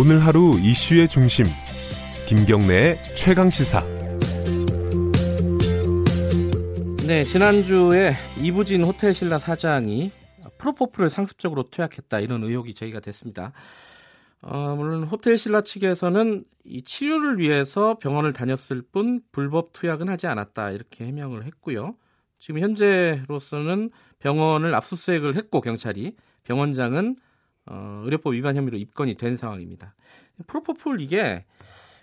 오늘 하루 이슈의 중심 김경래의 최강 시사 네, 지난주에 이부진 호텔 신라 사장이 프로포폴을 상습적으로 투약했다 이런 의혹이 제기가 됐습니다. 어, 물론 호텔 신라 측에서는 이 치료를 위해서 병원을 다녔을 뿐 불법 투약은 하지 않았다 이렇게 해명을 했고요. 지금 현재로서는 병원을 압수수색을 했고 경찰이 병원장은 어, 의료법 위반 혐의로 입건이 된 상황입니다. 프로포폴 이게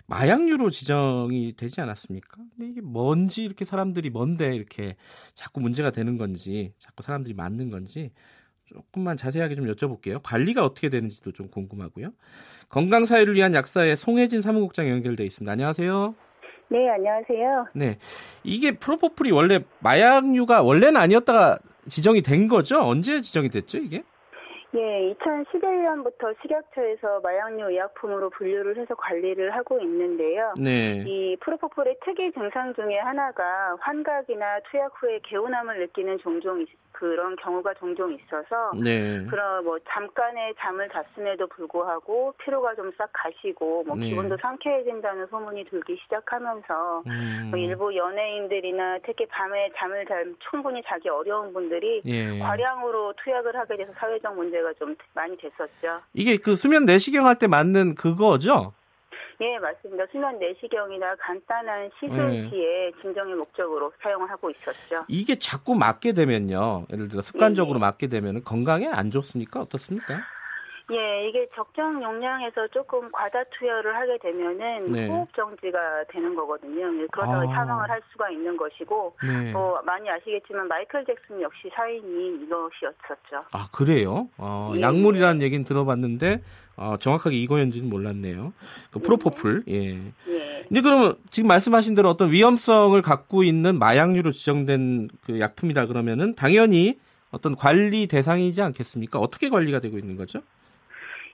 마약류로 지정이 되지 않았습니까? 근데 이게 뭔지 이렇게 사람들이 뭔데 이렇게 자꾸 문제가 되는 건지 자꾸 사람들이 맞는 건지 조금만 자세하게 좀 여쭤볼게요. 관리가 어떻게 되는지도 좀 궁금하고요. 건강 사회를 위한 약사의 송혜진 사무국장 연결돼 있습니다. 안녕하세요. 네, 안녕하세요. 네, 이게 프로포폴이 원래 마약류가 원래는 아니었다가 지정이 된 거죠? 언제 지정이 됐죠, 이게? 예, 2011년부터 식약처에서 마약류 의약품으로 분류를 해서 관리를 하고 있는데요. 네. 이 프로포폴의 특이 증상 중에 하나가 환각이나 투약 후에 개운함을 느끼는 종종 있, 그런 경우가 종종 있어서 네. 그런 뭐 잠깐의 잠을 잤음에도 불구하고 피로가 좀 싹 가시고 뭐 네. 기분도 상쾌해진다는 소문이 들기 시작하면서 음, 뭐 일부 연예인들이나 특히 밤에 잠을 잘 충분히 자기 어려운 분들이 예. 과량으로 투약을 하게 돼서 사회적 문제가 좀 많이 됐었죠. 이게 그 수면 내시경 할 때 맞는 그거죠? 예, 맞습니다. 수면 내시경이나 간단한 시술 네. 시에 진정의 목적으로 사용을 하고 있었죠. 이게 자꾸 맞게 되면요. 예를 들어 습관적으로 네. 맞게 되면 건강에 안 좋습니까? 어떻습니까? 예, 이게 적정 용량에서 조금 과다 투여를 하게 되면은 네. 호흡 정지가 되는 거거든요. 예, 그러다가 아. 사망을 할 수가 있는 것이고, 네. 뭐 많이 아시겠지만 마이클 잭슨 역시 사인이 이것이었었죠. 아 그래요? 어, 예. 약물이라는 얘기는 들어봤는데 어, 정확하게 이거였는지는 몰랐네요. 그 프로포폴. 예. 예. 근데 그러면 지금 말씀하신 대로 어떤 위험성을 갖고 있는 마약류로 지정된 그 약품이다 그러면은 당연히 어떤 관리 대상이지 않겠습니까? 어떻게 관리가 되고 있는 거죠?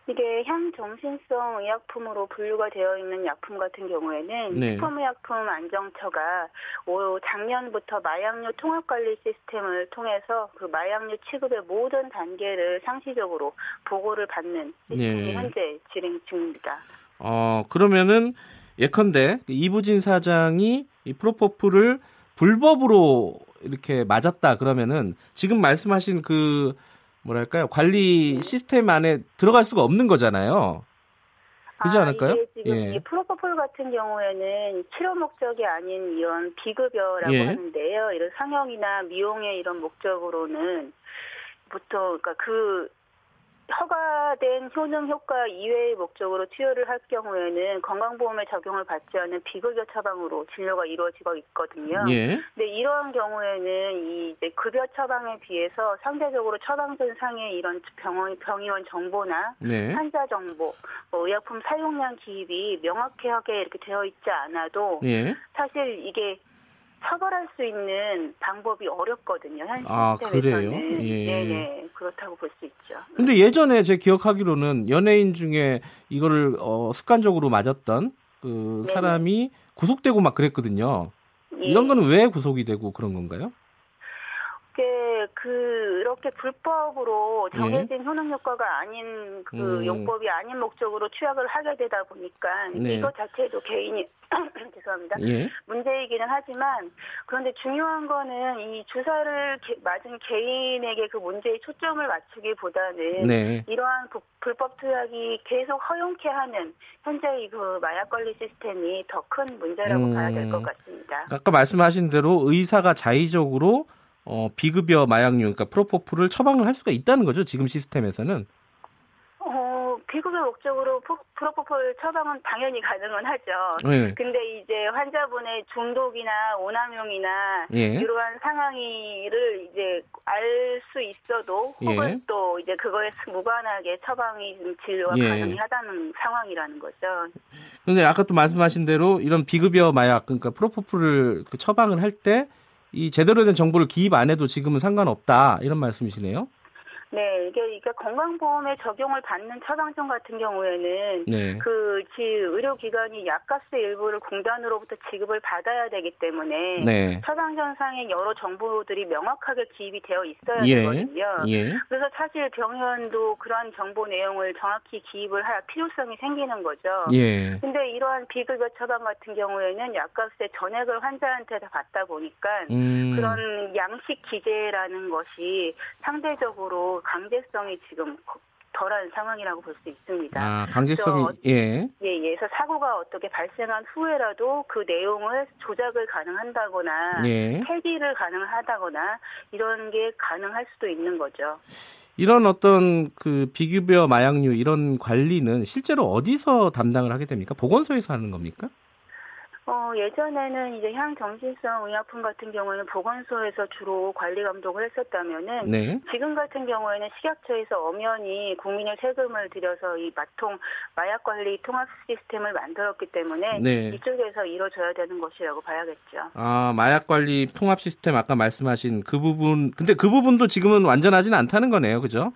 이게 향정신성 의약품으로 분류가 되어 있는 약품 같은 경우에는 네. 식품의약품 안정처가 올 작년부터 마약류 통합관리 시스템을 통해서 그 마약류 취급의 모든 단계를 상시적으로 보고를 받는 시스템이 네. 현재 진행 중입니다. 어, 그러면은 예컨대 이부진 사장이 이 프로포폴을 불법으로 이렇게 맞았다 그러면은 지금 말씀하신 그 뭐랄까요 관리 시스템 안에 들어갈 수가 없는 거잖아요. 그렇지 아, 않을까요? 이게 지금 예. 이 프로포폴 같은 경우에는 치료 목적이 아닌 이런 비급여라고 예. 하는데요. 이런 상영이나 미용의 이런 목적으로는 보통 그러니까 그 허가된 효능 효과 이외의 목적으로 투여를 할 경우에는 건강보험에 적용을 받지 않은 비급여 처방으로 진료가 이루어지고 있거든요. 예. 근데 이러한 경우에는 이 급여 처방에 비해서 상대적으로 처방전 상의 이런 병원 병의원 정보나 네. 환자 정보, 뭐 의약품 사용량 기입이 명확하게 이렇게 되어 있지 않아도 예. 사실 이게 처벌할 수 있는 방법이 어렵거든요. 현 아, 시스템에서는. 그래요? 예. 네네 그렇다고 볼 수 있죠. 근데 예전에 제 기억하기로는 연예인 중에 이거를 어, 습관적으로 맞았던 그. 사람이 구속되고 막 그랬거든요. 예. 이런 거는 왜 구속이 되고 그런 건가요? 게 그렇게 불법으로 정해진 효능 효과가 아닌 그 음. 용법이 아닌 목적으로 투약을 하게 되다 보니까 네. 이것 자체도 개인이 죄송합니다. 예. 문제이기는 하지만 그런데 중요한 거는 이 주사를 개- 맞은 개인에게 그 문제에 초점을 맞추기보다는 네. 이러한 부- 불법 투약이 계속 허용케 하는 현재의 그 마약 관리 시스템이 더 큰 문제라고 음. 봐야 될 것 같습니다. 아까 말씀하신 대로 의사가 자의적으로 어, 비급여 마약류, 그러니까 프로포폴을 처방을 할 수가 있다는 거죠. 지금 시스템에서는. 어, 비급여 목적으로 포- 프로포폴 처방은 당연히 가능은 하죠. 네. 근데 이제 환자분의 중독이나 오남용이나 예. 이러한 상황이를 이제 알 수 있어도 혹은 예. 또 이제 그거에 무관하게 처방이 좀 진료가 예. 가능하다는 상황이라는 거죠. 근데 아까 또 말씀하신 대로 이런 비급여 마약, 그러니까 프로포폴을 그 처방을 할때 이 제대로 된 정보를 기입 안 해도 지금은 상관없다 이런 말씀이시네요. 네, 이게, 이게 건강보험에 적용을 받는 처방전 같은 경우에는 네. 그지 의료기관이 약값의 일부를 공단으로부터 지급을 받아야 되기 때문에 네. 처방전상의 여러 정보들이 명확하게 기입이 되어 있어야 예. 되거든요. 예. 그래서 사실 병원도 그러한 정보 내용을 정확히 기입을 할 필요성이 생기는 거죠. 예. 근데 이러한 비급여 처방 같은 경우에는 약값의 전액을 환자한테 다 받다 보니까 음. 그런 양식 기재라는 것이 상대적으로 강제성이 지금 덜한 상황이라고 볼 수 있습니다. 아, 강제성이 저- 예. 예, 예. 그래서 사고가 어떻게 발생한 후에라도 그 내용을 조작을 가능한다거나 예. 폐기를 가능하다거나 이런 게 가능할 수도 있는 거죠. 이런 어떤 그 비급여 마약류 이런 관리는 실제로 어디서 담당을 하게 됩니까? 보건소에서 하는 겁니까? 어, 예전에는 이제 향정신성 의약품 같은 경우에는 보건소에서 주로 관리 감독을 했었다면은 네. 지금 같은 경우에는 식약처에서 엄연히 국민의 세금을 들여서 이 마통 마약 관리 통합 시스템을 만들었기 때문에 네. 이쪽에서 이루어져야 되는 것이라고 봐야겠죠. 아, 마약 관리 통합 시스템 아까 말씀하신 그 부분 근데 그 부분도 지금은 완전하지는 않다는 거네요. 그죠?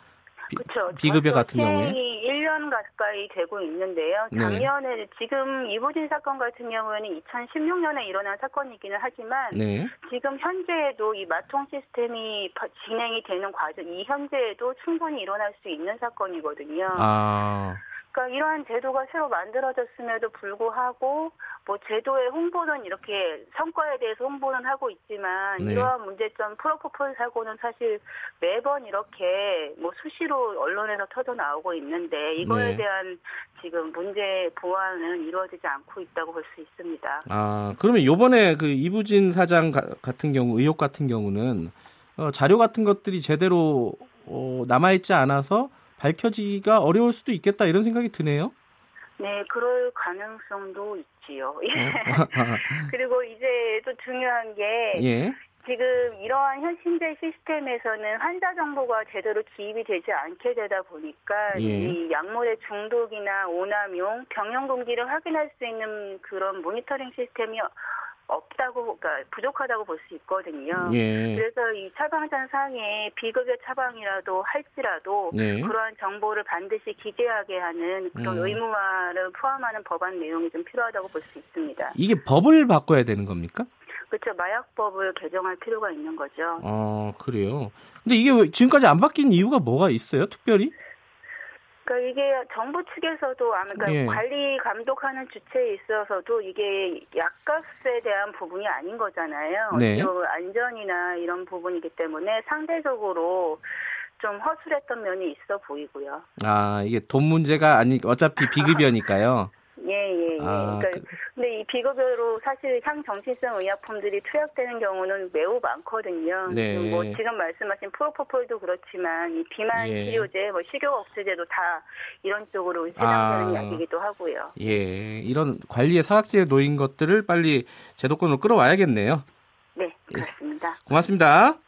비- 그렇죠. 비급여 같은 경우에. 시행이 1년 가까이 되고 있는데요. 네. 작년에 지금 이부진 사건 같은 경우에는 2016년에 일어난 사건이기는 하지만 네. 지금 현재에도 이 마통 시스템이 바- 진행이 되는 과정, 이 현재에도 충분히 일어날 수 있는 사건이거든요. 아. 그러니까 이러한 제도가 새로 만들어졌음에도 불구하고 뭐 제도의 홍보는 이렇게 성과에 대해서 홍보는 하고 있지만 네. 이러한 문제점 프로포폴 사고는 사실 매번 이렇게 뭐 수시로 언론에서 터져 나오고 있는데 이거에 네. 대한 지금 문제 보완은 이루어지지 않고 있다고 볼 수 있습니다. 아, 그러면 요번에 그 이부진 사장 가- 같은 경우 의혹 같은 경우는 어, 자료 같은 것들이 제대로 어, 남아 있지 않아서 밝혀지기가 어려울 수도 있겠다 이런 생각이 드네요. 네, 그럴 가능성도 있지요. 어? 그리고 이제 또 중요한 게 예. 지금 이러한 현 현재 시스템에서는 환자 정보가 제대로 기입이 되지 않게 되다 보니까 예. 이 약물의 중독이나 오남용, 병용 동기를 확인할 수 있는 그런 모니터링 시스템이 없다고, 그러니까 부족하다고 볼 수 있거든요. 예. 그래서 이 처방전 상에 비급여 처방이라도 할지라도 네. 그러한 정보를 반드시 기재하게 하는 그런 음. 의무화를 포함하는 법안 내용이 좀 필요하다고 볼 수 있습니다. 이게 법을 바꿔야 되는 겁니까? 그렇죠. 마약법을 개정할 필요가 있는 거죠. 어, 그래요. 근데 이게 왜 지금까지 안 바뀐 이유가 뭐가 있어요? 특별히? 그러니까 이게 정부 측에서도 아마 그러니까 예. 관리 감독하는 주체에 있어서도 이게 약값에 대한 부분이 아닌 거잖아요. 네. 또 안전이나 이런 부분이기 때문에 상대적으로 좀 허술했던 면이 있어 보이고요. 아, 이게 돈 문제가 아니 어차피 비급여니까요. 예, 예, 예. 아, 그러니까 그- 근데 이 비급여로 사실 향정신성 의약품들이 투약되는 경우는 매우 많거든요. 네. 뭐 지금 말씀하신 프로포폴도 그렇지만 이 비만 예. 치료제, 뭐 식욕 억제제도 다 이런 쪽으로 해당되는 아. 약이기도 하고요. 예, 이런 관리의 사각지대에 놓인 것들을 빨리 제도권으로 끌어와야겠네요. 네, 그렇습니다. 고맙습니다.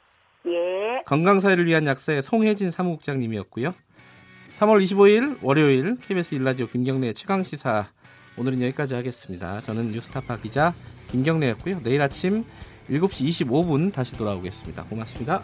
예. 건강사회를 위한 약사의 송혜진 사무국장님이었고요. 3월 25일 월요일 KBS 일라디오 김경래 최강 시사 오늘은 여기까지 하겠습니다. 저는 뉴스타파 기자 김경래였고요. 내일 아침 7시 25분 다시 돌아오겠습니다. 고맙습니다.